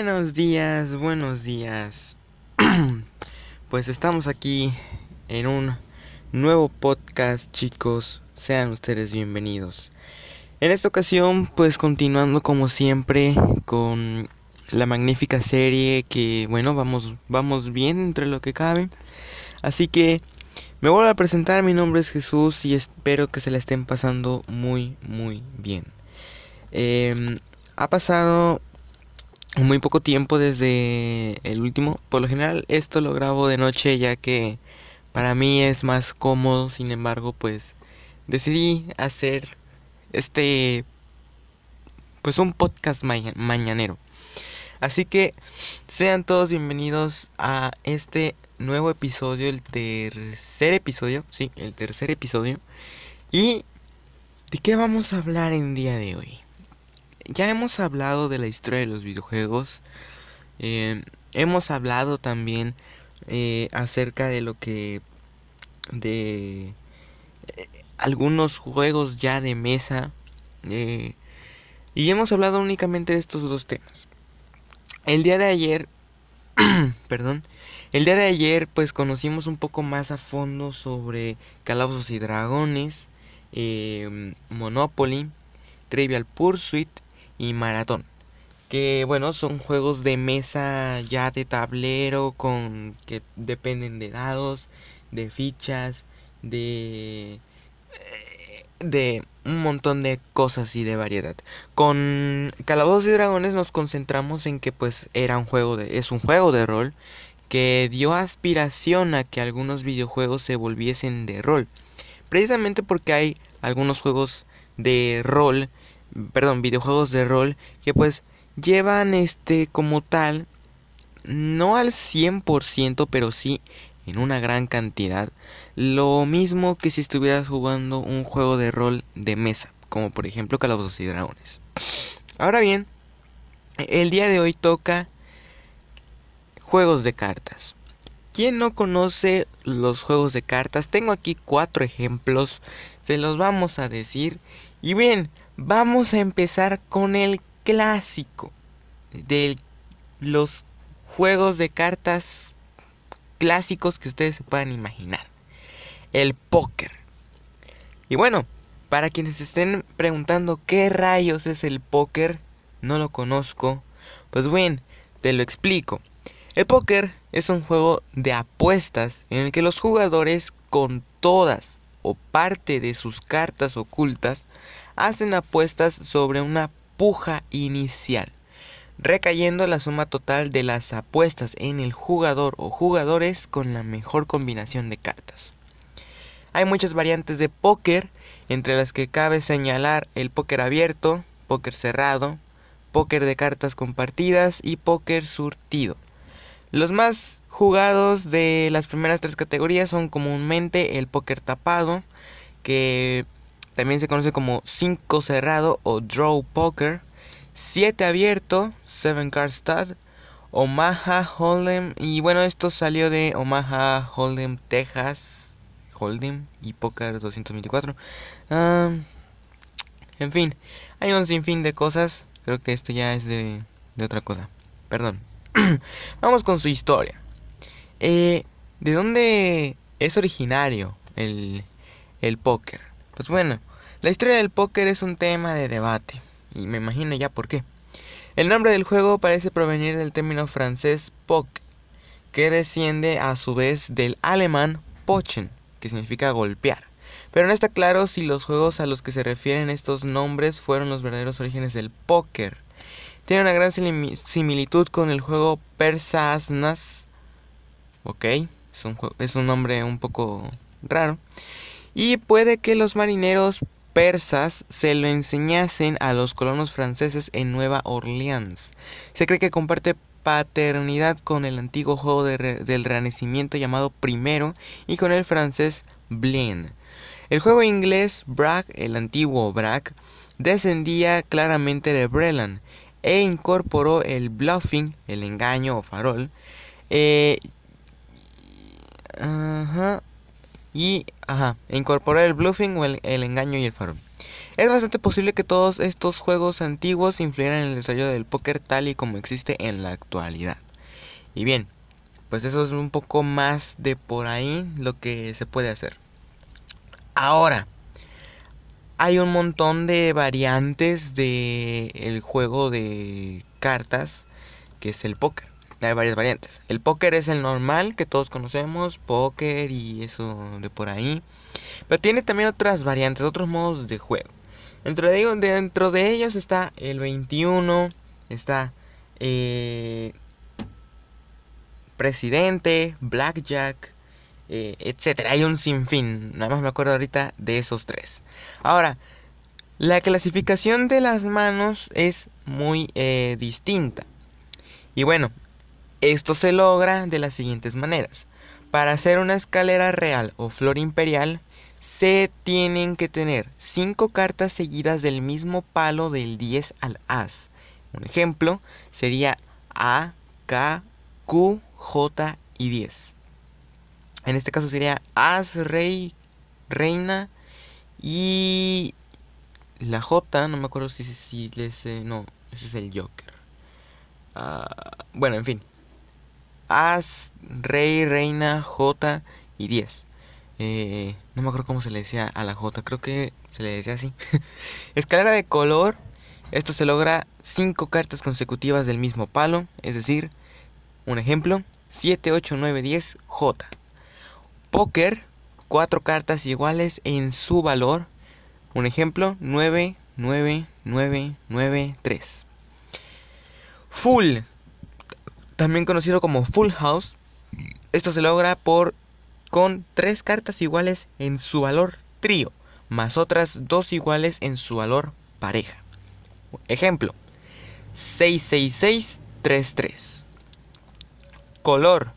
Buenos días, buenos días. pues estamos aquí en un nuevo podcast, chicos. Sean ustedes bienvenidos. En esta ocasión, pues continuando como siempre con la magnífica serie que, bueno, vamos vamos bien entre lo que cabe. Así que me vuelvo a presentar, mi nombre es Jesús y espero que se la estén pasando muy muy bien. Em, ha pasado muy poco tiempo desde el último. Por lo general esto lo grabo de noche ya que para mí es más cómodo. Sin embargo, pues decidí hacer este pues un podcast mañanero. Así que sean todos bienvenidos a este nuevo episodio, el tercer episodio, sí, el tercer episodio. ¿Y de qué vamos a hablar en día de hoy? Ya hemos hablado de la historia de los videojuegos. Eh, hemos hablado también eh, acerca de lo que de eh, algunos juegos ya de mesa y hemos hablado únicamente de estos dos temas el día de ayer perdón el día de ayer pues conocimos un poco más a fondo sobre calabozos y dragones monopoly trivial pursuit y Maratón. Que bueno, son juegos de mesa ya de tablero con que dependen de dados, de fichas, de eh, de un montón de cosas y de variedad. Con Calabozos y Dragones nos concentramos en que pues era un juego de es un juego de rol que dio aspiración a que algunos videojuegos se volviesen de rol. Precisamente porque hay algunos juegos de rol perdón, videojuegos de rol que pues llevan este como tal no al 100%, pero sí en una gran cantidad, lo mismo que si estuvieras jugando un juego de rol de mesa, como por ejemplo Calabozos y Dragones. Ahora bien, el día de hoy toca juegos de cartas. ¿Quién no conoce los juegos de cartas? Tengo aquí cuatro ejemplos, se los vamos a decir. Y bien, Vamos a empezar con el clásico de los juegos de cartas clásicos que ustedes se puedan imaginar. El póker. Y bueno, para quienes estén preguntando qué rayos es el póker, no lo conozco. Pues bien, te lo explico. El póker es un juego de apuestas en el que los jugadores con todas o parte de sus cartas ocultas hacen apuestas sobre una puja inicial, recayendo la suma total de las apuestas en el jugador o jugadores con la mejor combinación de cartas. Hay muchas variantes de póker, entre las que cabe señalar el póker abierto, póker cerrado, póker de cartas compartidas y póker surtido. Los más jugados de las primeras tres categorías son comúnmente el póker tapado, que también se conoce como 5 cerrado o draw poker, 7 abierto, 7 card stud, Omaha Hold'em y bueno, esto salió de Omaha Hold'em Texas Hold'em y Poker 224. en fin, hay un sinfín de cosas. Creo que esto ya es de, otra cosa. Perdón. Vamos con su historia. Eh, ¿De dónde es originario el, el póker? Pues bueno, la historia del póker es un tema de debate, y me imagino ya por qué. El nombre del juego parece provenir del término francés poke, que desciende a su vez del alemán pochen, que significa golpear. Pero no está claro si los juegos a los que se refieren estos nombres fueron los verdaderos orígenes del póker. Tiene una gran similitud con el juego Persasnas. Ok, es un, es un nombre un poco raro. Y puede que los marineros persas se lo enseñasen a los colonos franceses en Nueva Orleans. Se cree que comparte paternidad con el antiguo juego del Renacimiento llamado Primero y con el francés Blin. El juego inglés Bragg, el antiguo Bragg, descendía claramente de Brelan e incorporó el bluffing, el engaño o farol, eh, y ajá, incorporar el bluffing o el, engaño y el farol. Es bastante posible que todos estos juegos antiguos influyeran en el desarrollo del póker tal y como existe en la actualidad. Y bien, pues eso es un poco más de por ahí lo que se puede hacer. Ahora, hay un montón de variantes de el juego de cartas que es el póker. Hay varias variantes. El póker es el normal que todos conocemos, póker y eso de por ahí. Pero tiene también otras variantes, otros modos de juego. Dentro de, dentro de ellos está el 21, está eh, presidente, blackjack, eh, etcétera. Hay un sinfín. Nada más me acuerdo ahorita de esos tres. Ahora, la clasificación de las manos es muy eh, distinta. Y bueno, esto se logra de las siguientes maneras. Para hacer una escalera real o flor imperial, se tienen que tener 5 cartas seguidas del mismo palo del 10 al As. Un ejemplo sería A, K, Q, J y 10. En este caso sería As, Rey, Reina y la J, no me acuerdo si, si les... no, ese es el Joker. Ah, bueno, en fin. As, Rey, Reina, J y 10. Eh, no me acuerdo cómo se le decía a la J, creo que se le decía así. Escalera de color. Esto se logra 5 cartas consecutivas del mismo palo, es decir, un ejemplo, 7, 8, 9, 10, J. Póker, 4 cartas iguales en su valor, un ejemplo, 9, 9, 9, 9, 3. Full, también conocido como Full House. Esto se logra por con tres cartas iguales en su valor trío, más otras dos iguales en su valor pareja. Ejemplo: 66633. Color: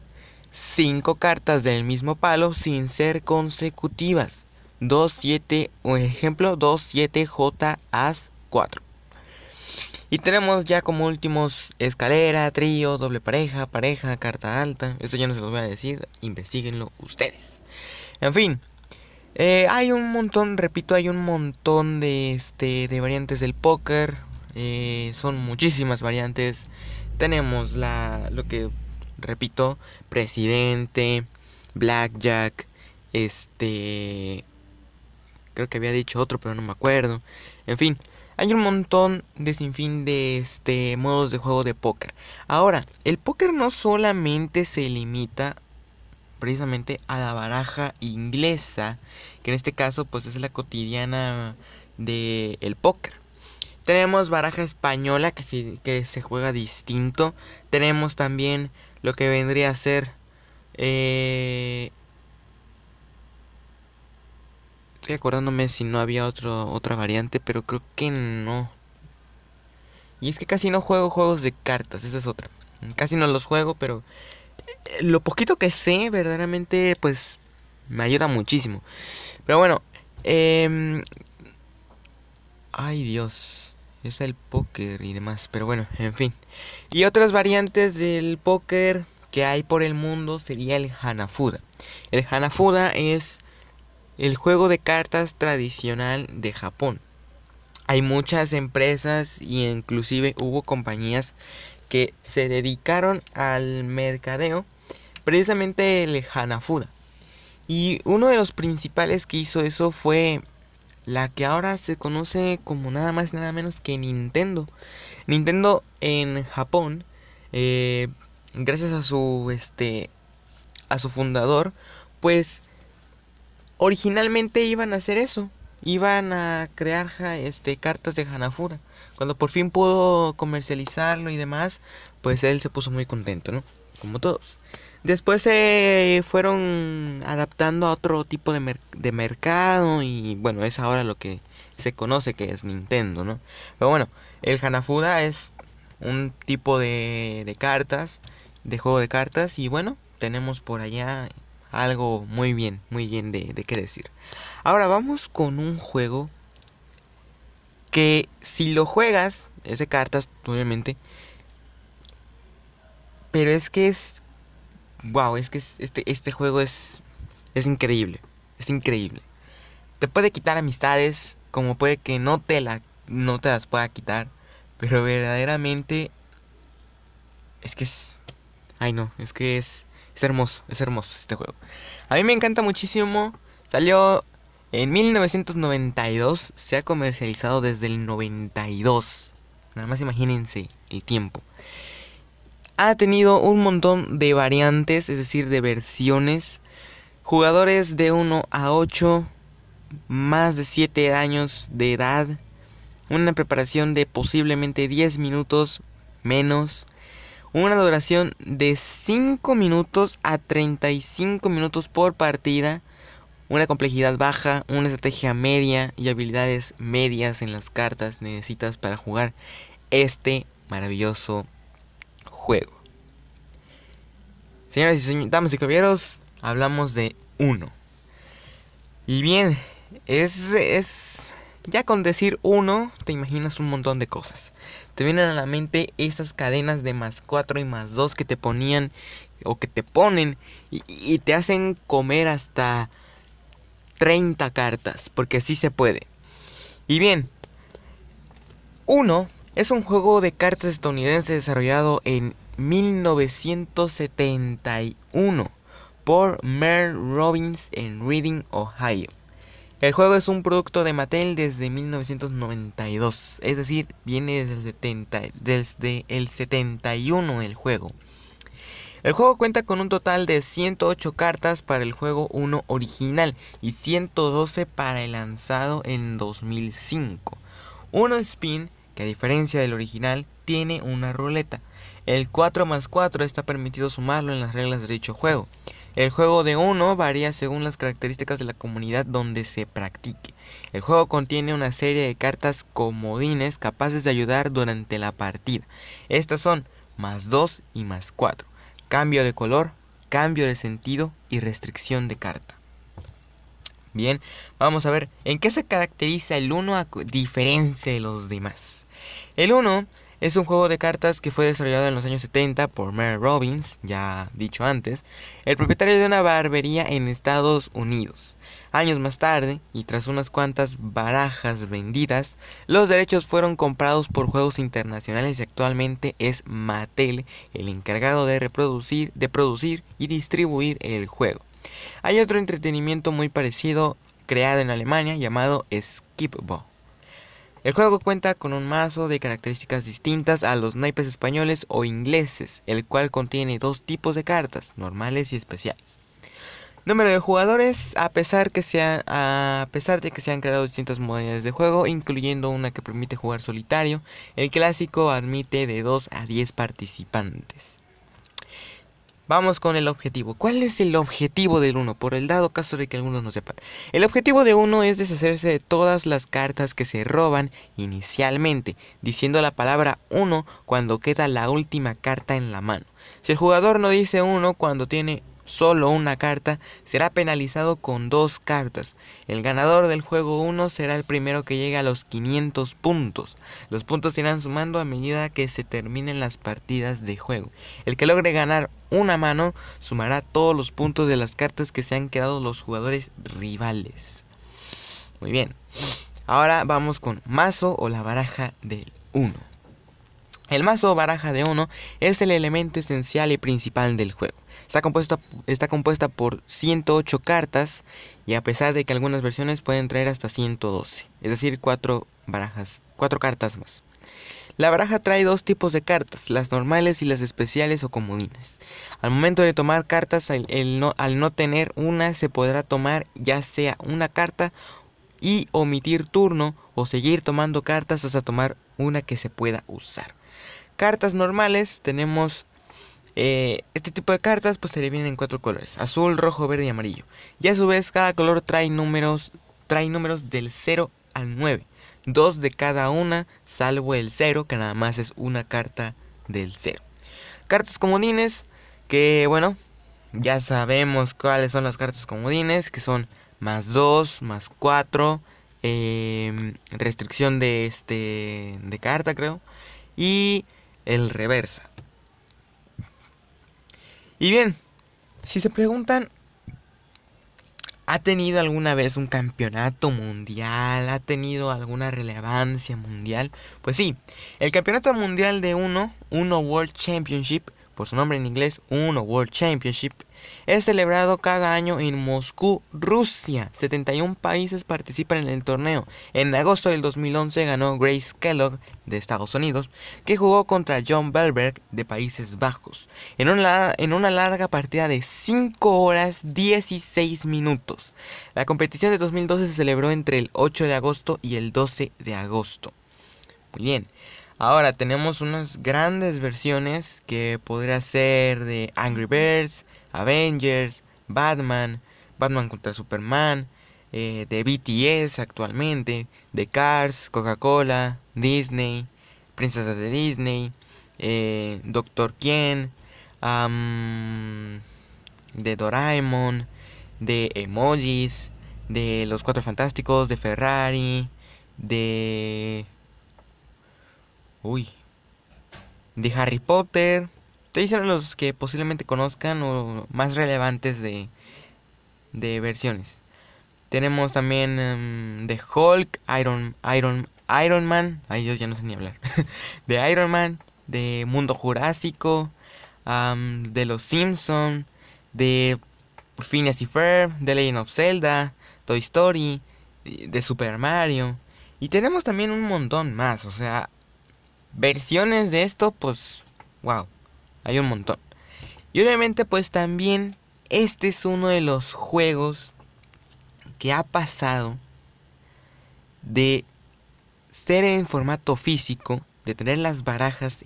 5 cartas del mismo palo sin ser consecutivas. 2, 7, o ejemplo 2, 7, J, As, 4. Y tenemos ya como últimos escalera, trío, doble pareja, pareja, carta alta. Esto ya no se los voy a decir, investiguenlo ustedes. En fin, eh, hay un montón, repito, hay un montón de, este, de variantes del póker. Eh, son muchísimas variantes. Tenemos la, lo que, repito, presidente, blackjack, este... Creo que había dicho otro, pero no me acuerdo. En fin, hay un montón de sinfín de este modos de juego de póker. Ahora, el póker no solamente se limita precisamente a la baraja inglesa, que en este caso pues es la cotidiana del el póker. Tenemos baraja española que se, que se juega distinto. Tenemos también lo que vendría a ser eh, Estoy acordándome si no había otro, otra variante, pero creo que no. Y es que casi no juego juegos de cartas, esa es otra. Casi no los juego, pero eh, lo poquito que sé, verdaderamente, pues me ayuda muchísimo. Pero bueno, eh... ay Dios, es el póker y demás, pero bueno, en fin. Y otras variantes del póker que hay por el mundo sería el Hanafuda. El Hanafuda es el juego de cartas tradicional de Japón. Hay muchas empresas y inclusive hubo compañías que se dedicaron al mercadeo, precisamente el Hanafuda. Y uno de los principales que hizo eso fue la que ahora se conoce como nada más y nada menos que Nintendo. Nintendo en Japón, eh, gracias a su este a su fundador, pues originalmente iban a hacer eso. Iban a crear este cartas de Hanafura. Cuando por fin pudo comercializarlo y demás, pues él se puso muy contento, ¿no? Como todos. Después se fueron adaptando a otro tipo de, mercado y bueno, es ahora lo que se conoce que es Nintendo, ¿no? Pero bueno, el Hanafuda es un tipo de cartas, de juego de cartas y bueno, tenemos por allá algo muy bien, muy bien de, de qué decir. Ahora vamos con un juego que si lo juegas, es de cartas, obviamente, pero es que es, wow, es que este, este juego es, es increíble, es increíble. Te puede quitar amistades, como puede que no te, la, no te las pueda quitar, pero verdaderamente es que es... Ay no, es que es, es hermoso, es hermoso este juego. A mí me encanta muchísimo. Salió en 1992, se ha comercializado desde el 92. Nada más imagínense el tiempo. Ha tenido un montón de variantes, es decir, de versiones. Jugadores de 1 a 8, más de 7 años de edad. Una preparación de posiblemente 10 minutos menos. Una duración de 5 minutos a 35 minutos por partida. Una complejidad baja, una estrategia media y habilidades medias en las cartas necesitas para jugar este maravilloso juego. Señoras y señores, damas y caballeros, hablamos de uno. Y bien, es, es... Ya con decir uno, te imaginas un montón de cosas. Te vienen a la mente esas cadenas de más 4 y más 2 que te ponían o que te ponen y, te hacen comer hasta 30 cartas, porque así se puede. Y bien, uno es un juego de cartas estadounidense desarrollado en 1971 por Merle Robbins en Reading, Ohio. El juego es un producto de Mattel desde 1992, es decir, viene desde el, 70, desde el 71 el juego. El juego cuenta con un total de 108 cartas para el juego 1 original y 112 para el lanzado en 2005. Uno spin, que a diferencia del original, tiene una ruleta. El 4 más 4 está permitido sumarlo en las reglas de dicho juego. El juego de 1 varía según las características de la comunidad donde se practique. El juego contiene una serie de cartas comodines capaces de ayudar durante la partida. Estas son más 2 y más 4 cambio de color, cambio de sentido y restricción de carta. Bien, vamos a ver en qué se caracteriza el 1 a diferencia de los demás. El 1 es un juego de cartas que fue desarrollado en los años 70 por Mary Robbins, ya dicho antes, el propietario de una barbería en Estados Unidos. Años más tarde, y tras unas cuantas barajas vendidas, los derechos fueron comprados por juegos internacionales y actualmente es Mattel el encargado de reproducir, de producir y distribuir el juego. Hay otro entretenimiento muy parecido creado en Alemania llamado Skipbo. El juego cuenta con un mazo de características distintas a los naipes españoles o ingleses, el cual contiene dos tipos de cartas, normales y especiales. Número de jugadores, a pesar, que a pesar de que se han creado distintas modalidades de juego, incluyendo una que permite jugar solitario, el clásico admite de 2 a 10 participantes. Vamos con el objetivo. ¿Cuál es el objetivo del 1? Por el dado caso de que algunos no sepan. El objetivo de 1 es deshacerse de todas las cartas que se roban inicialmente, diciendo la palabra 1 cuando queda la última carta en la mano. Si el jugador no dice 1 cuando tiene solo una carta, será penalizado con dos cartas. El ganador del juego 1 será el primero que llegue a los 500 puntos. Los puntos irán sumando a medida que se terminen las partidas de juego. El que logre ganar una mano sumará todos los puntos de las cartas que se han quedado los jugadores rivales. Muy bien. Ahora vamos con mazo o la baraja del 1. El mazo o baraja de 1 es el elemento esencial y principal del juego. Está compuesta, está compuesta por 108 cartas y a pesar de que algunas versiones pueden traer hasta 112, es decir, 4 barajas, 4 cartas más. La baraja trae dos tipos de cartas, las normales y las especiales o comodines. Al momento de tomar cartas, no, al no tener una, se podrá tomar ya sea una carta y omitir turno o seguir tomando cartas hasta tomar una que se pueda usar. Cartas normales tenemos eh, este tipo de cartas pues se dividen en cuatro colores, azul, rojo, verde y amarillo. Y a su vez cada color trae números, trae números del 0 al 9. Dos de cada una, salvo el 0, que nada más es una carta del 0. Cartas comodines, que bueno, ya sabemos cuáles son las cartas comodines, que son más 2, más 4, em, restricción de este de carta creo, y el reversa. Y bien, si se preguntan ¿Ha tenido alguna vez un campeonato mundial? ¿Ha tenido alguna relevancia mundial? Pues sí, el campeonato mundial de uno, Uno World Championship, por su nombre en inglés, Uno World Championship, es celebrado cada año en Moscú, Rusia. 71 países participan en el torneo. En agosto del 2011 ganó Grace Kellogg de Estados Unidos, que jugó contra John Belberg de Países Bajos, en una, larga partida de 5 horas 16 minutos. La competición de 2012 se celebró entre el 8 de agosto y el 12 de agosto. Muy bien. Ahora tenemos unas grandes versiones que podría ser de Angry Birds, Avengers, Batman, Batman contra Superman, eh, de BTS actualmente, de Cars, Coca-Cola, Disney, Princesas de Disney, eh, Doctor Quién, de Doraemon, de emojis, de Los Cuatro Fantásticos, de Ferrari, de... Uy. De Harry Potter, Ustedes son los que posiblemente conozcan o más relevantes de, de versiones. Tenemos también um, de Hulk, Iron, Iron, Iron Man, ay Dios ya no sé ni hablar, de Iron Man, de Mundo Jurásico, de Los Simpson, de Phineas y Ferb, de Legend of Zelda, Toy Story, de Super Mario. Y tenemos también un montón más, o sea, versiones de esto, pues, wow. Hay un montón. Y obviamente pues también este es uno de los juegos que ha pasado de ser en formato físico, de tener las barajas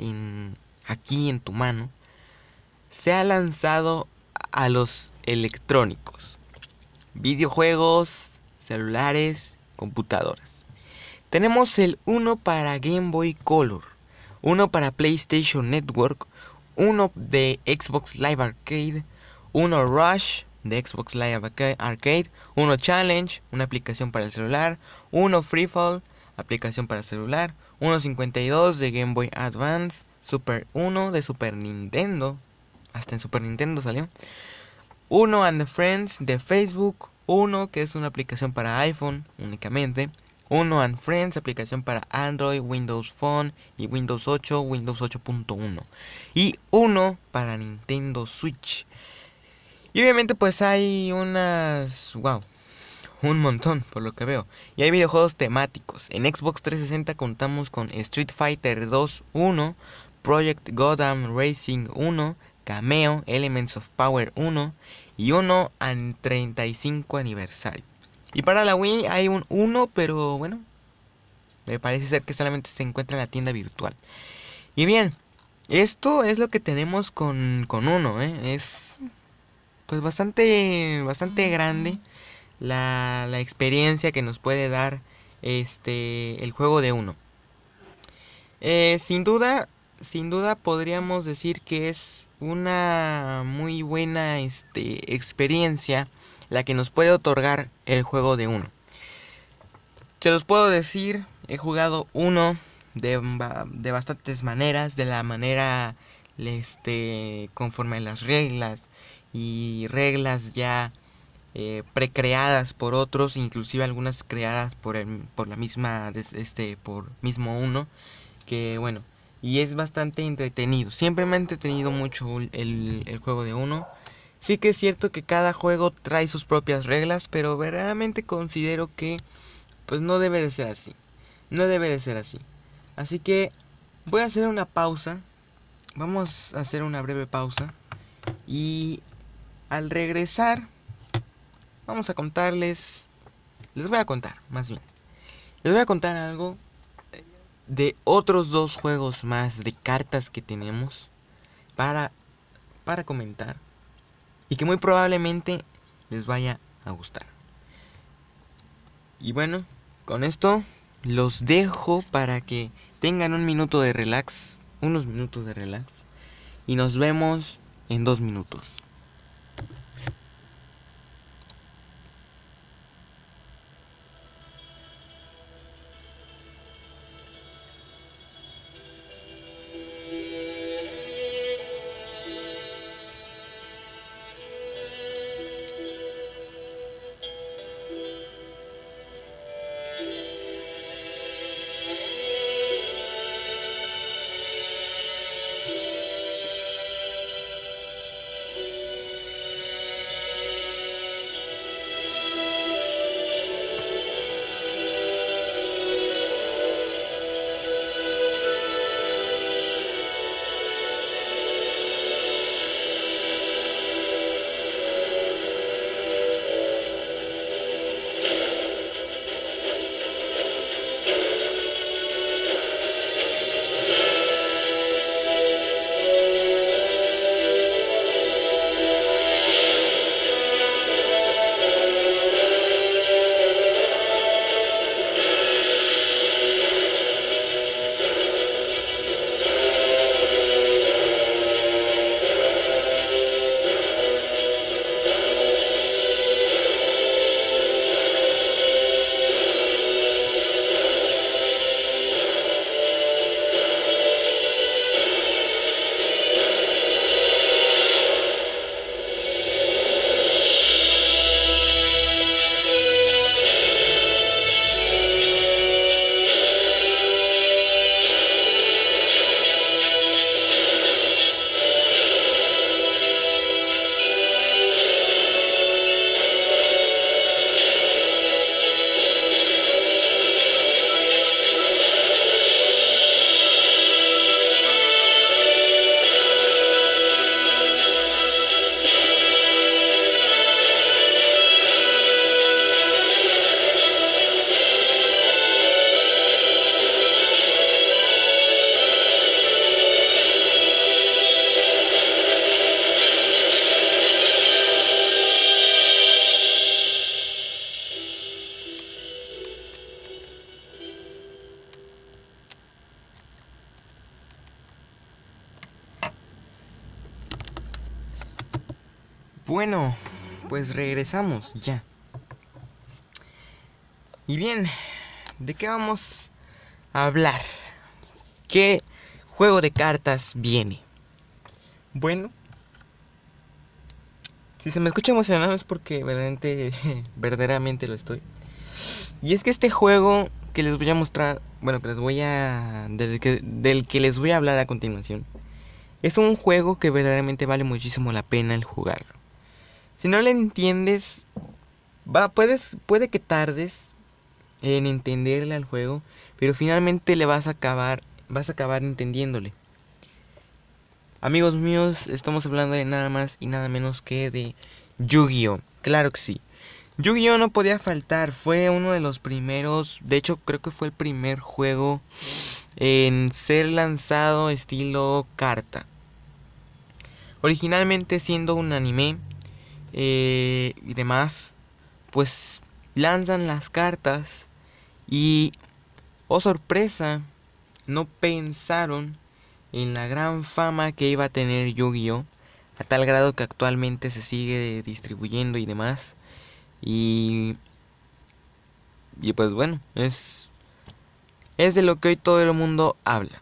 aquí en tu mano, se ha lanzado a los electrónicos. Videojuegos, celulares, computadoras. Tenemos el 1 para Game Boy Color, uno para PlayStation Network, uno de Xbox Live Arcade, uno Rush de Xbox Live Arcade, uno Challenge, una aplicación para el celular, uno Freefall, aplicación para el celular, uno 52 de Game Boy Advance, Super 1 de Super Nintendo, hasta en Super Nintendo salió, uno And Friends de Facebook, uno que es una aplicación para iPhone únicamente, uno and Friends, aplicación para Android, Windows Phone y Windows 8, Windows 8.1. Y uno para Nintendo Switch. Y obviamente pues hay unas... ¡Wow! Un montón, por lo que veo. Y hay videojuegos temáticos. En Xbox 360 contamos con Street Fighter 2 1, Project Gotham Racing 1, Cameo, Elements of Power 1 y uno al 35 aniversario. Y para la Wii hay un 1, pero bueno, me parece ser que solamente se encuentra en la tienda virtual. Y bien, esto es lo que tenemos con, con uno, ¿eh? Es pues bastante, bastante grande la, la experiencia que nos puede dar este el juego de uno. Eh, sin duda, sin duda podríamos decir que es una muy buena este, experiencia la que nos puede otorgar el juego de uno. Se los puedo decir, he jugado uno de, de bastantes maneras, de la manera este, conforme a las reglas y reglas ya eh, precreadas por otros, inclusive algunas creadas por, el, por la misma, este, por mismo uno, que bueno, y es bastante entretenido. Siempre me ha entretenido mucho el, el juego de uno. Sí que es cierto que cada juego trae sus propias reglas, pero verdaderamente considero que pues no debe de ser así. No debe de ser así. Así que voy a hacer una pausa. Vamos a hacer una breve pausa. Y al regresar vamos a contarles... Les voy a contar, más bien. Les voy a contar algo de otros dos juegos más de cartas que tenemos para, para comentar y que muy probablemente les vaya a gustar. Y bueno, con esto los dejo para que tengan un minuto de relax, unos minutos de relax, y nos vemos en dos minutos. Bueno, pues regresamos ya. Y bien, ¿de qué vamos a hablar? ¿Qué juego de cartas viene? Bueno, si se me escucha emocionado es porque verdaderamente, verdaderamente lo estoy. Y es que este juego que les voy a mostrar, bueno, que les voy a del que, del que les voy a hablar a continuación, es un juego que verdaderamente vale muchísimo la pena el jugarlo. Si no lo entiendes, va, puedes, puede que tardes en entenderle al juego, pero finalmente le vas a acabar, vas a acabar entendiéndole. Amigos míos, estamos hablando de nada más y nada menos que de Yu-Gi-Oh! Claro que sí. Yu-Gi-Oh! no podía faltar, fue uno de los primeros, de hecho creo que fue el primer juego en ser lanzado estilo carta. Originalmente siendo un anime eh, y demás, pues lanzan las cartas y, oh sorpresa, no pensaron en la gran fama que iba a tener Yu-Gi-Oh! a tal grado que actualmente se sigue distribuyendo y demás. Y, y pues bueno, es, es de lo que hoy todo el mundo habla.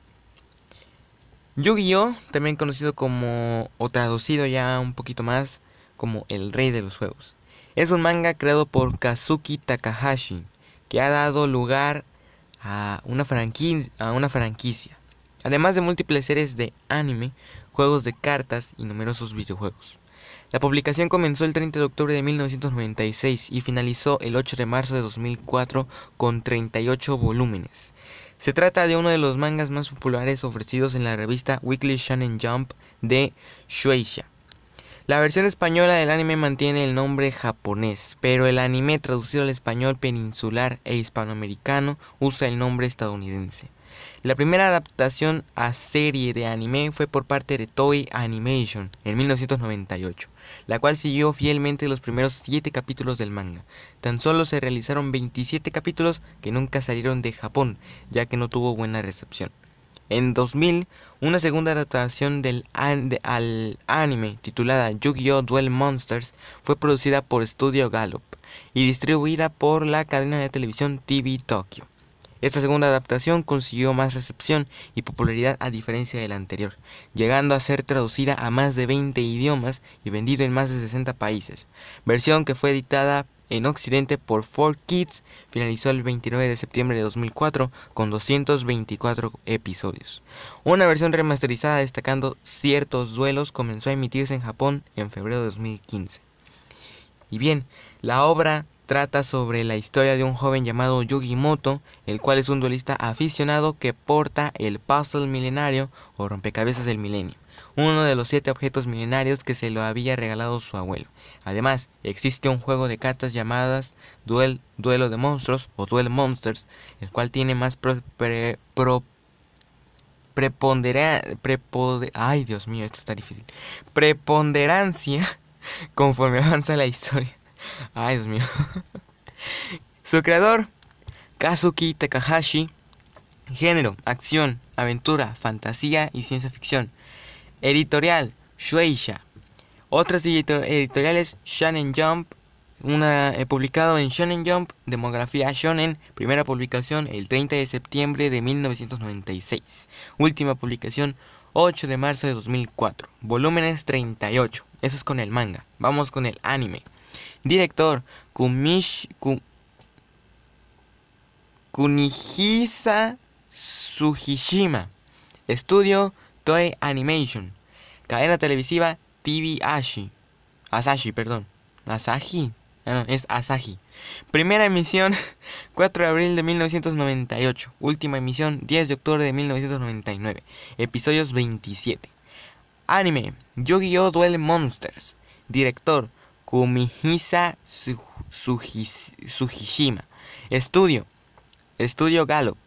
Yu-Gi-Oh! también conocido como, o traducido ya un poquito más, como el rey de los juegos. Es un manga creado por Kazuki Takahashi, que ha dado lugar a una, franquicia, además de múltiples series de anime, juegos de cartas y numerosos videojuegos. La publicación comenzó el 30 de octubre de 1996 y finalizó el 8 de marzo de 2004 con 38 volúmenes. Se trata de uno de los mangas más populares ofrecidos en la revista Weekly Shonen Jump de Shueisha. La versión española del anime mantiene el nombre japonés, pero el anime traducido al español peninsular e hispanoamericano usa el nombre estadounidense. La primera adaptación a serie de anime fue por parte de Toei Animation en 1998, la cual siguió fielmente los primeros 7 capítulos del manga. Tan solo se realizaron 27 capítulos que nunca salieron de Japón, ya que no tuvo buena recepción. En 2000, una segunda adaptación del al anime titulada Yu-Gi-Oh! Duel Monsters fue producida por Studio Gallop y distribuida por la cadena de televisión TV Tokyo. Esta segunda adaptación consiguió más recepción y popularidad a diferencia de la anterior, llegando a ser traducida a más de 20 idiomas y vendido en más de 60 países, versión que fue editada en Occidente por 4Kids finalizó el 29 de septiembre de 2004 con 224 episodios. Una versión remasterizada destacando ciertos duelos comenzó a emitirse en Japón en febrero de 2015. Y bien, la obra trata sobre la historia de un joven llamado Yugi Moto, el cual es un duelista aficionado que porta el puzzle milenario o rompecabezas del milenio, uno de los siete objetos milenarios que se lo había regalado su abuelo. Además, existe un juego de cartas llamadas Duel, Duelo de Monstruos o Duel Monsters, el cual tiene más ay Dios mío, esto está difícil, preponderancia conforme avanza la historia. Ay, Dios mío. Su creador, Kazuki Takahashi. Género, acción, aventura, fantasía y ciencia ficción. Editorial, Shueisha. Otras editoriales, Shonen Jump. Una eh, publicado en Shonen Jump, Demografía Shonen, primera publicación el 30 de septiembre de 1996. Última publicación 8 de marzo de 2004. Volúmenes 38. Eso es con el manga. Vamos con el anime. Director Kumish, Kunihisa Sugishima. Estudio Toei Animation. Cadena televisiva TV Ashi. Asashi, perdón. Asahi. Ah, es Asahi. Primera emisión 4 de abril de 1998. Última emisión 10 de octubre de 1999. Episodios 27. Anime. Yu-Gi-Oh! Duel Monsters. Director Kumihisa Sugishima. Estudio. Estudio Gallup.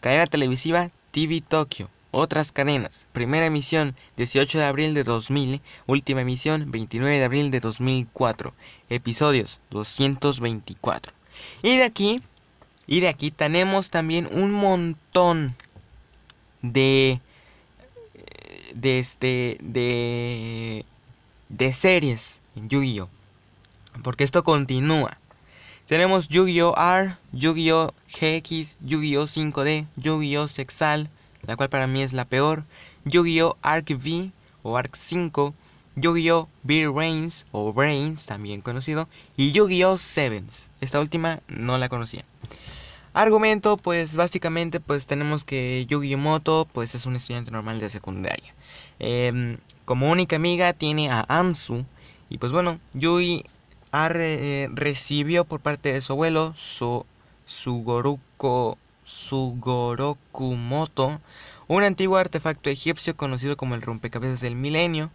Cadena televisiva TV Tokyo. Otras cadenas. Primera emisión 18 de abril de 2000. Última emisión 29 de abril de 2004. Episodios 224. Y de aquí, y de aquí tenemos también un montón de de este de de series en Yu-Gi-Oh! Porque esto continúa. Tenemos Yu-Gi-Oh! R, Yu-Gi-Oh! GX, Yu-Gi-Oh! 5D, Yu-Gi-Oh! Sexal, la cual para mí es la peor, Yu-Gi-Oh! Arc V o Arc 5, Yu-Gi-Oh! Beer Reigns o Brains, también conocido, y Yu-Gi-Oh! Sevens. Esta última no la conocía. Argumento, pues básicamente pues tenemos que Yugi Moto pues es un estudiante normal de secundaria. Em, como única amiga tiene a Ansu y pues bueno, Yugi recibió por parte de su abuelo su Sugoroku, Sugoroku Moto, un antiguo artefacto egipcio conocido como el rompecabezas del milenio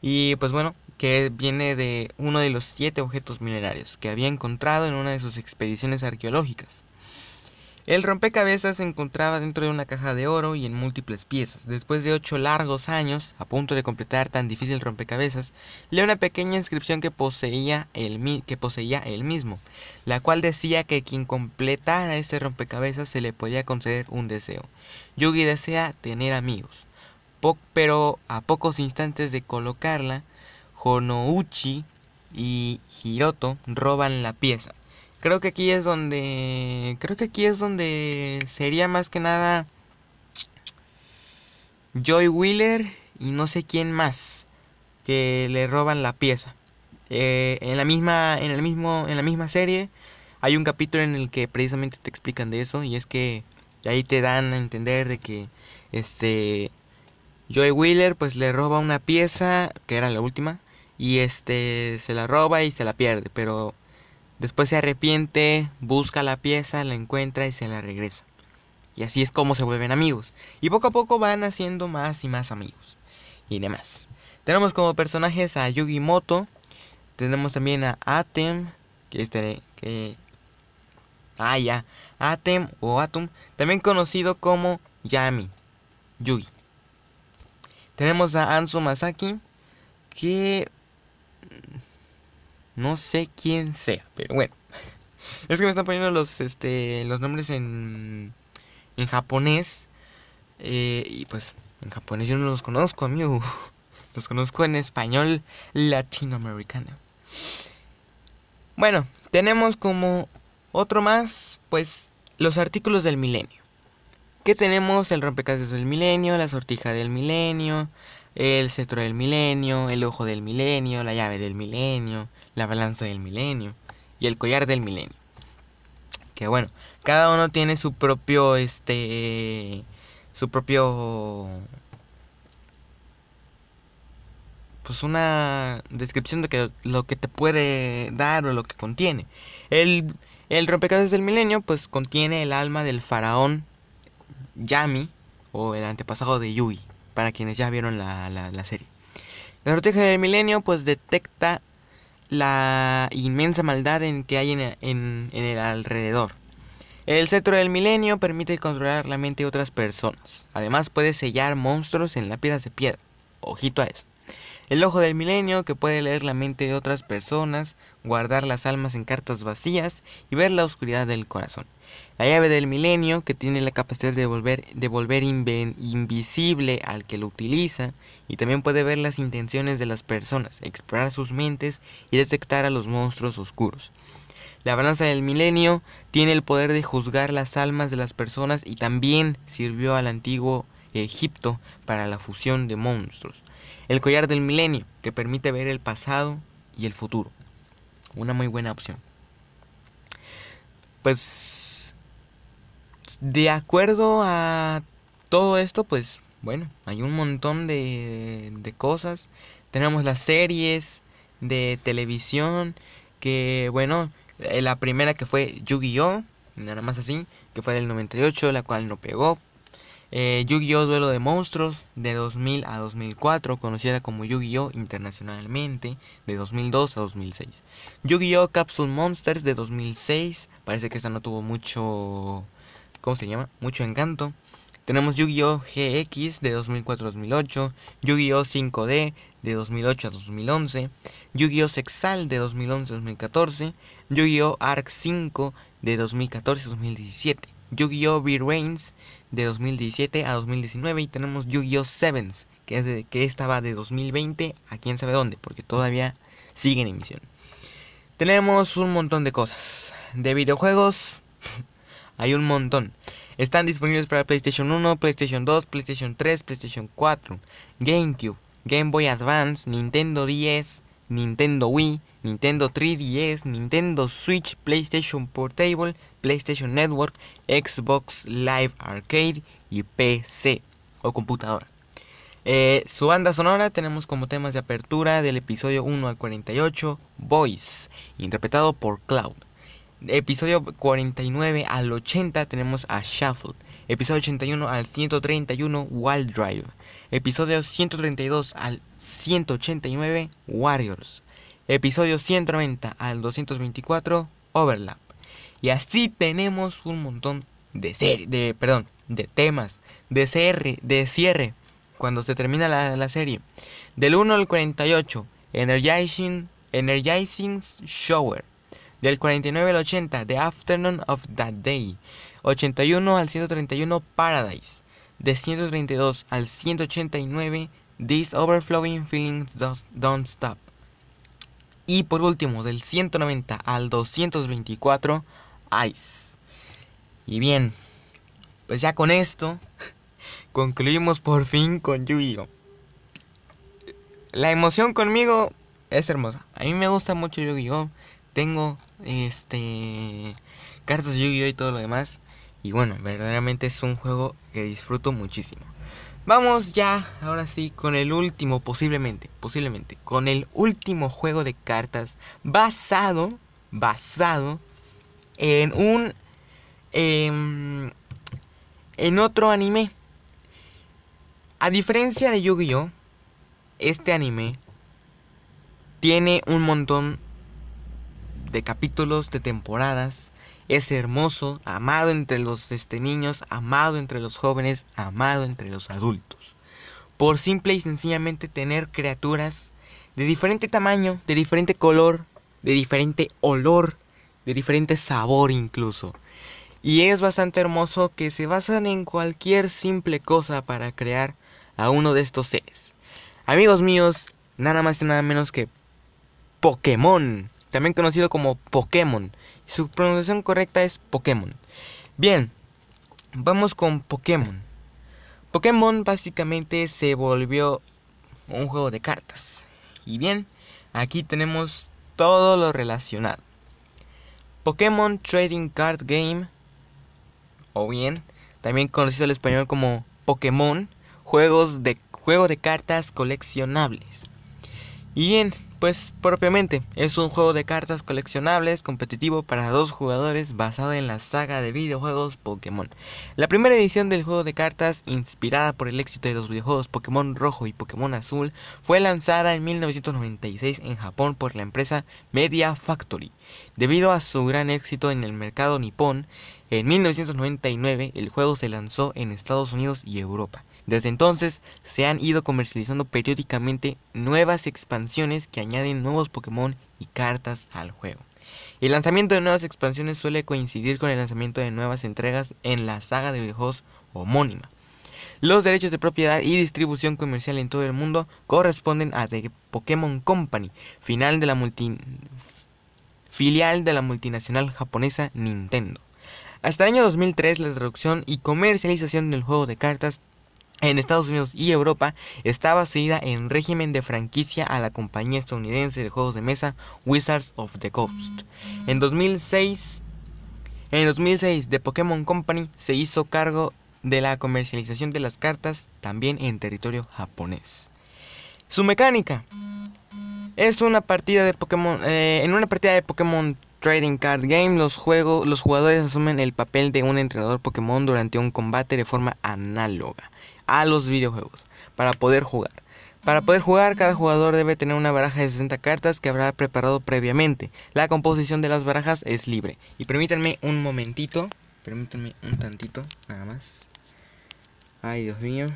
y pues bueno, que viene de uno de los siete objetos milenarios que había encontrado en una de sus expediciones arqueológicas. El rompecabezas se encontraba dentro de una caja de oro y en múltiples piezas. Después de ocho largos años, a punto de completar tan difícil rompecabezas, lee una pequeña inscripción que poseía, el, que poseía él mismo, la cual decía que quien completara ese rompecabezas se le podía conceder un deseo. Yugi desea tener amigos, pero a pocos instantes de colocarla, Honouchi y Hiroto roban la pieza. Creo que aquí es donde. Creo que aquí es donde sería más que nada. Joy Wheeler y no sé quién más. Que le roban la pieza. Eh, en la misma. En el mismo. En la misma serie. Hay un capítulo en el que precisamente te explican de eso. Y es que ahí te dan a entender de que. Este. Joy Wheeler pues le roba una pieza. Que era la última. Y este. Se la roba y se la pierde. Pero Después se arrepiente, busca la pieza, la encuentra y se la regresa. Y así es como se vuelven amigos. Y poco a poco van haciendo más y más amigos. Y demás. Tenemos como personajes a Yugi Moto. Tenemos también a Atem. Que este. Que. Ah, ya. Atem o Atom. También conocido como Yami. Yugi. Tenemos a Anso Masaki. Que no sé quién sea, pero bueno. Es que me están poniendo los, este, los nombres en, en japonés. Eh, y pues en japonés yo no los conozco, amigo. Los conozco en español latinoamericano. Bueno, tenemos como otro más, pues los artículos del milenio. ¿Qué tenemos? El rompecabezas del milenio, la sortija del milenio, el cetro del milenio, el ojo del milenio, la llave del milenio, la balanza del milenio y el collar del milenio. Que bueno, cada uno tiene su propio, este, su propio, pues una descripción de que lo que te puede dar o lo que contiene. El, el rompecabezas del milenio, pues contiene el alma del faraón Yami o el antepasado de Yui para quienes ya vieron la, la, serie. La estrategia del milenio pues detecta la inmensa maldad en que hay en, en, el alrededor. El cetro del milenio permite controlar la mente de otras personas. Además puede sellar monstruos en lápidas de piedra. Ojito a eso. El ojo del milenio que puede leer la mente de otras personas, guardar las almas en cartas vacías y ver la oscuridad del corazón. La llave del milenio, que tiene la capacidad de volver, de volver invisible al que lo utiliza, y también puede ver las intenciones de las personas, explorar sus mentes y detectar a los monstruos oscuros. La balanza del milenio tiene el poder de juzgar las almas de las personas y también sirvió al antiguo Egipto para la fusión de monstruos. El collar del milenio, que permite ver el pasado y el futuro. Una muy buena opción. Pues de acuerdo a todo esto, pues bueno, hay un montón de, cosas. Tenemos las series de televisión que, bueno, eh, la primera que fue Yu-Gi-Oh! Nada más así, que fue del 98, la cual no pegó. Eh, Yu-Gi-Oh! Duelo de Monstruos de 2000 a 2004, conocida como Yu-Gi-Oh! internacionalmente de 2002 a 2006. Yu-Gi-Oh! Capsule Monsters de 2006, parece que esta no tuvo mucho ¿cómo se llama? Mucho encanto. Tenemos Yu-Gi-Oh! GX de 2004-2008, Yu-Gi-Oh! 5D de 2008 a 2011, Yu-Gi-Oh! Sexal de 2011-2014, Yu-Gi-Oh! Arc 5 de 2014-2017, Yu-Gi-Oh! V-Reigns de 2017 a 2019 y tenemos Yu-Gi-Oh! Sevens que, es de 2020 a quién sabe dónde, porque todavía sigue en emisión. Tenemos un montón de cosas. De videojuegos hay un montón. Están disponibles para PlayStation 1, PlayStation 2, PlayStation 3, PlayStation 4, GameCube, Game Boy Advance, Nintendo 10, Nintendo Wii, Nintendo 3DS, Nintendo Switch, PlayStation Portable, PlayStation Network, Xbox Live Arcade y PC o computadora. Eh, su banda sonora tenemos como temas de apertura del episodio 1 al 48 Voice, interpretado por Cloud. Episodio 49 al 80 tenemos a Shuffle. Episodio 81 al 131 Wild Drive. Episodio 132 al 189 Warriors. Episodio 190 al 224 Overlap. Y así tenemos un montón de serie, de perdón, de temas, de cierre, de cierre cuando se termina la, serie. Del 1 al 48 Energizing Energizing Shower. Del 49 al 80 The Afternoon of That Day. 81 al 131 Paradise. De 132 al 189 These Overflowing Feelings Don't Stop. Y por último, del 190 al 224 Ice. Y bien, pues ya con esto concluimos por fin con Yu-Gi-Oh! La emoción conmigo es hermosa. A mí me gusta mucho Yu-Gi-Oh! Tengo este cartas de Yu-Gi-Oh! y todo lo demás. Y bueno, verdaderamente es un juego que disfruto muchísimo. Vamos ya, ahora sí, con el último, posiblemente, posiblemente, con el último juego de cartas basado, basado en un, em, en otro anime. A diferencia de Yu-Gi-Oh, este anime tiene un montón de capítulos, de temporadas, es hermoso, amado entre los este, niños, amado entre los jóvenes, amado entre los adultos. Por simple y sencillamente tener criaturas de diferente tamaño, de diferente color, de diferente olor, de diferente sabor incluso. Y es bastante hermoso que se basan en cualquier simple cosa para crear a uno de estos seres. Amigos míos, nada más y nada menos que Pokémon, también conocido como Pokémon. Su pronunciación correcta es Pokémon. Bien, vamos con Pokémon. Pokémon básicamente se volvió un juego de cartas. Y bien, aquí tenemos todo lo relacionado. Pokémon Trading Card Game, o bien, también conocido en español como Pokémon, juegos de juego de cartas coleccionables. Y bien, pues propiamente es un juego de cartas coleccionables competitivo para dos jugadores basado en la saga de videojuegos Pokémon. La primera edición del juego de cartas, inspirada por el éxito de los videojuegos Pokémon Rojo y Pokémon Azul, fue lanzada en 1996 en Japón por la empresa Media Factory. Debido a su gran éxito en el mercado nipón, en 1999 el juego se lanzó en Estados Unidos y Europa. Desde entonces se han ido comercializando periódicamente nuevas expansiones que añaden nuevos Pokémon y cartas al juego. El lanzamiento de nuevas expansiones suele coincidir con el lanzamiento de nuevas entregas en la saga de videojuegos homónima. Los derechos de propiedad y distribución comercial en todo el mundo corresponden a The Pokémon Company, final de la filial de la multinacional japonesa Nintendo. Hasta el año 2003 la traducción y comercialización del juego de cartas en Estados Unidos y Europa estaba seguida en régimen de franquicia a la compañía estadounidense de juegos de mesa Wizards of the Coast. En 2006, en 2006 The Pokémon Company se hizo cargo de la comercialización de las cartas también en territorio japonés. Su mecánica es una partida de Pokémon eh, en una partida de Pokémon Trading Card Game los jugadores asumen el papel de un entrenador Pokémon durante un combate de forma análoga a los videojuegos para poder jugar. Para poder jugar, cada jugador debe tener una baraja de 60 cartas que habrá preparado previamente. La composición de las barajas es libre. Y permítanme un momentito, permítanme un tantito, nada más. Ay, Dios mío.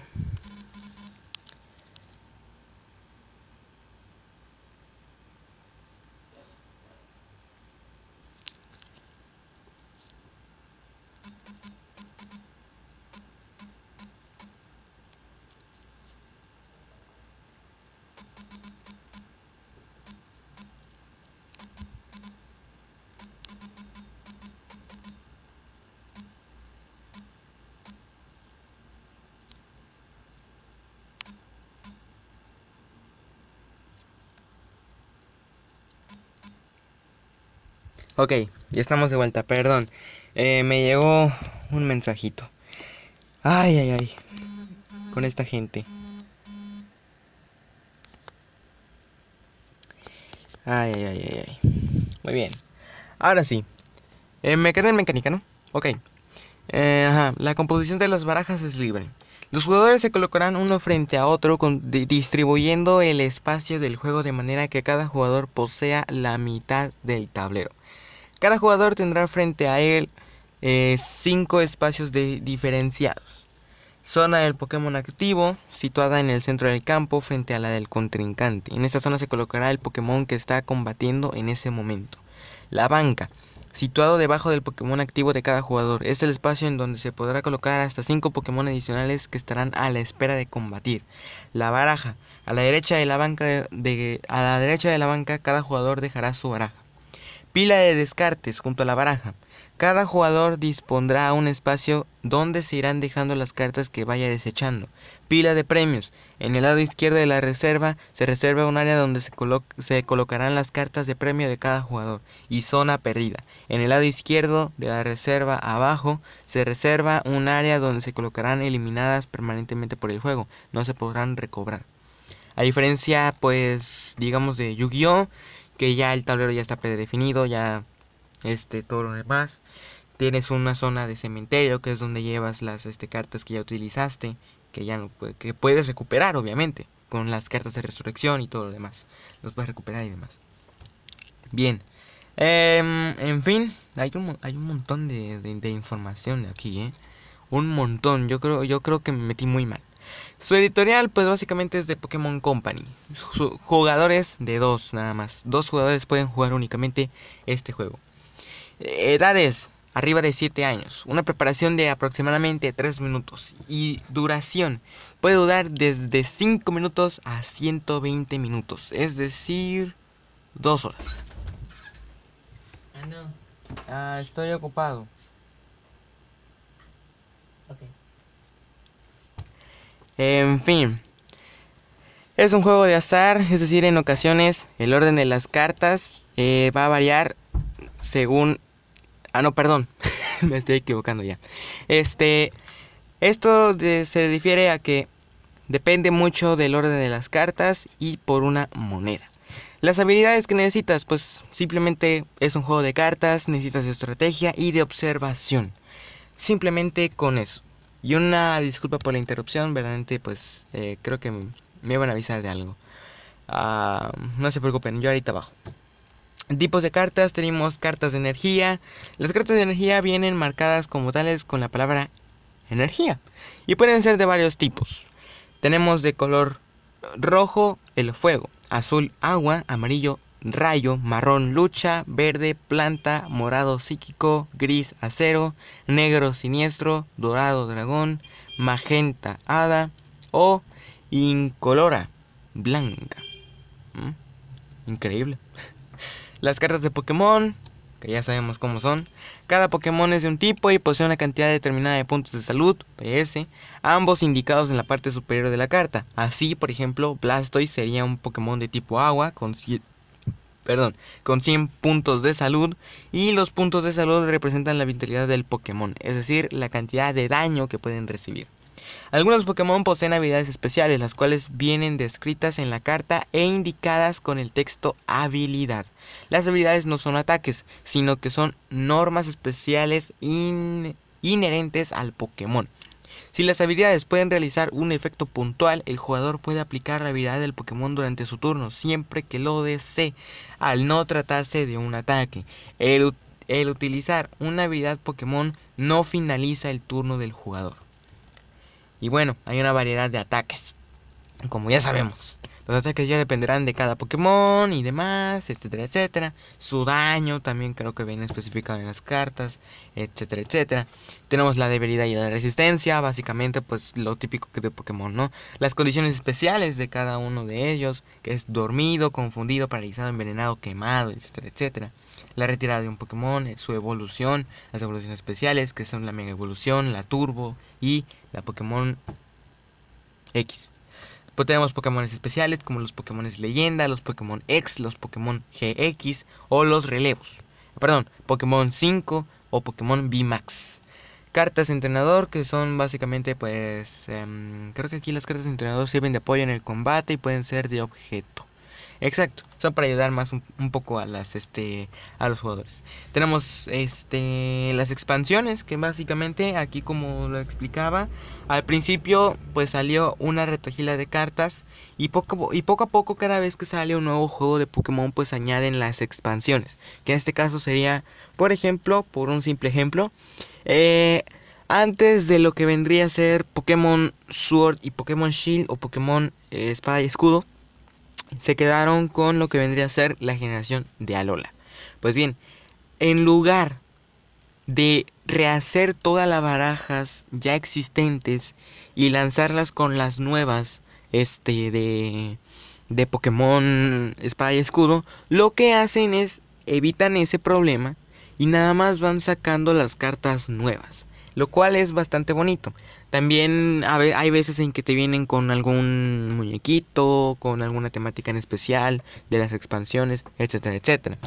Ok, ya estamos de vuelta, perdón. Eh, me llegó un mensajito. Ay, ay, ay. Con esta gente. Ay, ay, ay, ay. Muy bien. Ahora sí. Eh, me quedé en mecánica, ¿no? Ok. Eh, ajá. La composición de las barajas es libre. Los jugadores se colocarán uno frente a otro distribuyendo el espacio del juego de manera que cada jugador posea la mitad del tablero. Cada jugador tendrá frente a él eh, cinco espacios diferenciados. Zona del Pokémon activo, situada en el centro del campo frente a la del contrincante. En esta zona se colocará el Pokémon que está combatiendo en ese momento. La banca, situado debajo del Pokémon activo de cada jugador. Es el espacio en donde se podrá colocar hasta 5 Pokémon adicionales que estarán a la espera de combatir. La baraja, de de, a la derecha de la banca cada jugador dejará su baraja. Pila de descartes junto a la baraja. Cada jugador dispondrá un espacio donde se irán dejando las cartas que vaya desechando. Pila de premios. En el lado izquierdo de la reserva se reserva un área donde se, se, colocarán las cartas de premio de cada jugador y zona perdida. En el lado izquierdo de la reserva abajo se reserva un área donde se colocarán eliminadas permanentemente por el juego. No se podrán recobrar. A diferencia, pues, digamos de Yu-Gi-Oh! Que ya el tablero ya está predefinido, ya este todo lo demás. Tienes una zona de cementerio que es donde llevas las este, cartas que ya utilizaste que ya no que puedes recuperar obviamente con las cartas de resurrección y todo lo demás. Los puedes recuperar y demás. Bien em, en fin hay un hay un montón de, de, de información aquí eh un montón. Yo creo yo creo que me metí muy mal su editorial, pues básicamente es de Pokémon Company. jugadores de dos, nada más. Dos jugadores pueden jugar únicamente este juego. Edades, arriba de 7 años. Una preparación de aproximadamente 3 minutos. Y duración, puede durar desde 5 minutos a 120 minutos. Es decir, 2 horas. Ah, no. Ah, estoy ocupado. En fin. Es un juego de azar, es decir, en ocasiones el orden de las cartas eh, va a variar según Ah, no, perdón. Me estoy equivocando ya. Este. Esto se refiere a que depende mucho del orden de las cartas y por una moneda. Las habilidades que necesitas, pues simplemente es un juego de cartas, necesitas estrategia y de observación. Simplemente con eso. Y una disculpa por la interrupción, verdaderamente pues eh, creo que me, van a avisar de algo. Ah, no se preocupen, yo ahorita bajo. Tipos de cartas, tenemos cartas de energía. Las cartas de energía vienen marcadas como tales con la palabra energía. Y pueden ser de varios tipos. Tenemos de color rojo el fuego, azul agua, amarillo rayo, marrón lucha, verde planta, morado psíquico, gris acero, negro siniestro, dorado dragón, magenta hada o incolora blanca. ¿Mm? Increíble. Las cartas de Pokémon, que ya sabemos cómo son. Cada Pokémon es de un tipo y posee una cantidad determinada de puntos de salud, PS, ambos indicados en la parte superior de la carta. Así, por ejemplo, Blastoise sería un Pokémon de tipo agua con perdón, con 100 puntos de salud y los puntos de salud representan la vitalidad del Pokémon, es decir, la cantidad de daño que pueden recibir. Algunos Pokémon poseen habilidades especiales, las cuales vienen descritas en la carta e indicadas con el texto habilidad. Las habilidades no son ataques, sino que son normas especiales inherentes al Pokémon. Si las habilidades pueden realizar un efecto puntual, el jugador puede aplicar la habilidad del Pokémon durante su turno, siempre que lo desee, al no tratarse de un ataque. El, utilizar una habilidad Pokémon no finaliza el turno del jugador. Y bueno, hay una variedad de ataques, como ya sabemos. Los ataques ya dependerán de cada Pokémon y demás, etcétera, etcétera. Su daño también creo que viene especificado en las cartas, etcétera, etcétera. Tenemos la debilidad y la resistencia, básicamente pues lo típico que de Pokémon, ¿no? Las condiciones especiales de cada uno de ellos, que es dormido, confundido, paralizado, envenenado, quemado, etcétera, etcétera. La retirada de un Pokémon, su evolución, las evoluciones especiales, que son la Mega Evolución, la Turbo y la Pokémon X. Pues tenemos Pokémon especiales como los Pokémon leyenda, los Pokémon X, los Pokémon GX o los relevos. perdón, Pokémon 5 o Pokémon VMAX. Cartas de entrenador que son básicamente pues em, creo que aquí las cartas de entrenador sirven de apoyo en el combate y pueden ser de objeto. Exacto, son para ayudar más un, poco a las este a los jugadores. Tenemos este las expansiones que básicamente aquí como lo explicaba, al principio pues salió una retajila de cartas y poco y poco a poco cada vez que sale un nuevo juego de Pokémon pues añaden las expansiones, que en este caso sería, por ejemplo, por un simple ejemplo, eh, antes de lo que vendría a ser Pokémon Sword y Pokémon Shield o Pokémon eh, Espada y Escudo se quedaron con lo que vendría a ser la generación de Alola. Pues bien, en lugar de rehacer todas las barajas ya existentes y lanzarlas con las nuevas este de de Pokémon Espada y Escudo, lo que hacen es evitan ese problema y nada más van sacando las cartas nuevas, lo cual es bastante bonito. También hay veces en que te vienen con algún muñequito, con alguna temática en especial de las expansiones, etcétera, etcétera.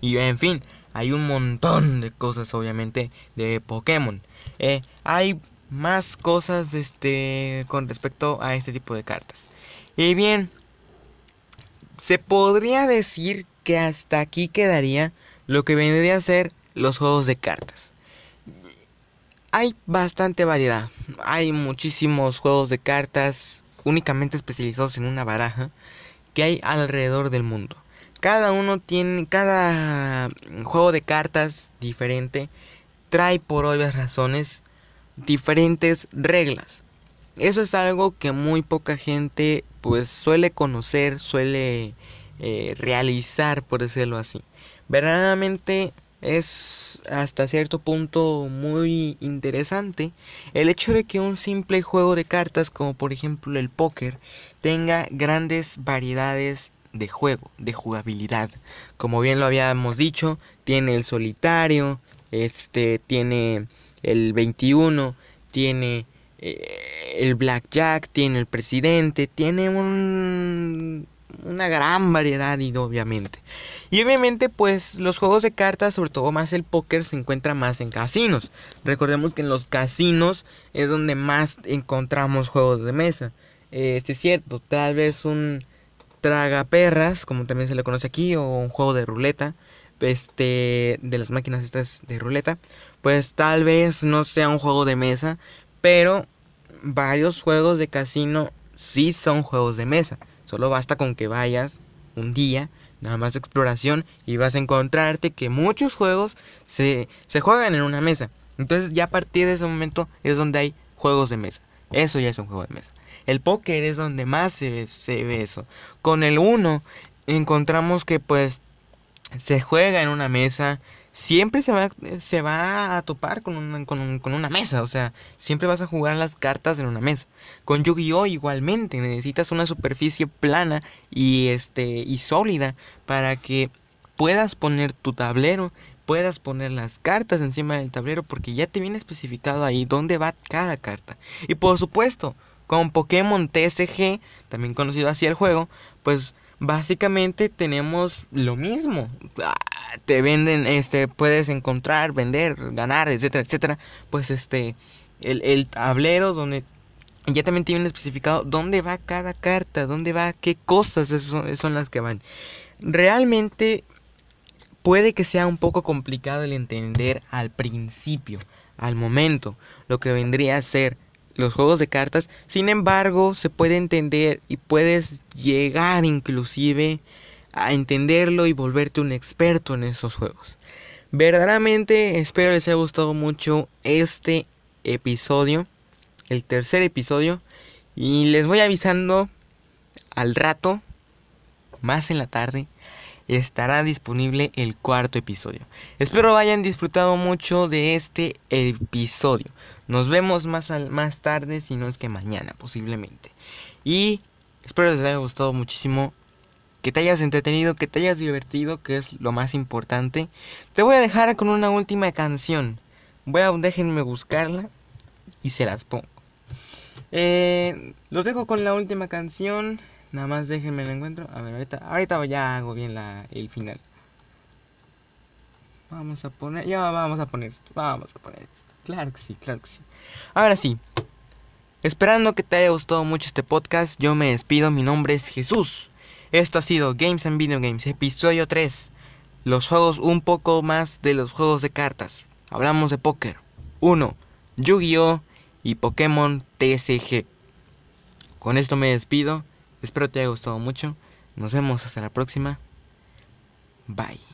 Y en fin, hay un montón de cosas obviamente de Pokémon. Eh, hay más cosas este, con respecto a este tipo de cartas. Y bien, se podría decir que hasta aquí quedaría lo que vendría a ser los juegos de cartas hay bastante variedad. Hay muchísimos juegos de cartas únicamente especializados en una baraja que hay alrededor del mundo. Cada uno tiene, cada juego de cartas diferente trae por obvias razones diferentes reglas. Eso es algo que muy poca gente pues suele conocer, suele eh, realizar, por decirlo así. Verdaderamente es hasta cierto punto muy interesante el hecho de que un simple juego de cartas como por ejemplo el póker tenga grandes variedades de juego, de jugabilidad. Como bien lo habíamos dicho, tiene el solitario, este tiene el 21, tiene eh, el blackjack, tiene el presidente, tiene un una gran variedad y obviamente. Y obviamente pues los juegos de cartas, sobre todo más el póker, se encuentra más en casinos. Recordemos que en los casinos es donde más encontramos juegos de mesa. Este es cierto, tal vez un tragaperras, como también se le conoce aquí, o un juego de ruleta, este, de las máquinas estas de ruleta, pues tal vez no sea un juego de mesa, pero varios juegos de casino sí son juegos de mesa. Solo basta con que vayas un día, nada más de exploración, y vas a encontrarte que muchos juegos se, se juegan en una mesa. Entonces ya a partir de ese momento es donde hay juegos de mesa. Eso ya es un juego de mesa. El póker es donde más se, se ve eso. Con el 1 encontramos que pues se juega en una mesa, siempre se va, se va a topar con una, con, con una mesa, o sea, siempre vas a jugar las cartas en una mesa. Con Yu-Gi-Oh igualmente, necesitas una superficie plana y, este, y sólida para que puedas poner tu tablero, puedas poner las cartas encima del tablero porque ya te viene especificado ahí dónde va cada carta. Y por supuesto, con Pokémon TSG, también conocido así el juego, pues básicamente tenemos lo mismo. Ah, te venden, este, puedes encontrar, vender, ganar, etcétera, etcétera. Pues este, el, el tablero donde ya también tienen especificado dónde va cada carta, dónde va, qué cosas son, son las que van. Realmente puede que sea un poco complicado el entender al principio, al momento, lo que vendría a ser los juegos de cartas. Sin embargo, se puede entender y puedes llegar inclusive a entenderlo y volverte un experto en esos juegos. Verdaderamente espero les haya gustado mucho este episodio, el tercer episodio, y les voy avisando al rato, más en la tarde, estará disponible el cuarto episodio. Espero hayan disfrutado mucho de este episodio. Nos vemos más, más tarde, si no es que mañana posiblemente. Y espero les haya gustado muchísimo. Que te hayas entretenido, que te hayas divertido, que es lo más importante. Te voy a dejar con una última canción. Voy a déjenme buscarla y se las pongo. Eh, los dejo con la última canción. Nada más déjenme la encuentro. A ver, ahorita, ahorita ya hago bien la, el final. Vamos a poner, ya vamos a poner esto, vamos a poner esto. Claro que sí, claro que sí. Ahora sí, esperando que te haya gustado mucho este podcast, yo me despido, mi nombre es Jesús. Esto ha sido Games and Video Games, episodio 3. Los juegos un poco más de los juegos de cartas. Hablamos de póker. 1. Yu-Gi-Oh! y Pokémon TCG. Con esto me despido. Espero te haya gustado mucho. Nos vemos hasta la próxima. Bye.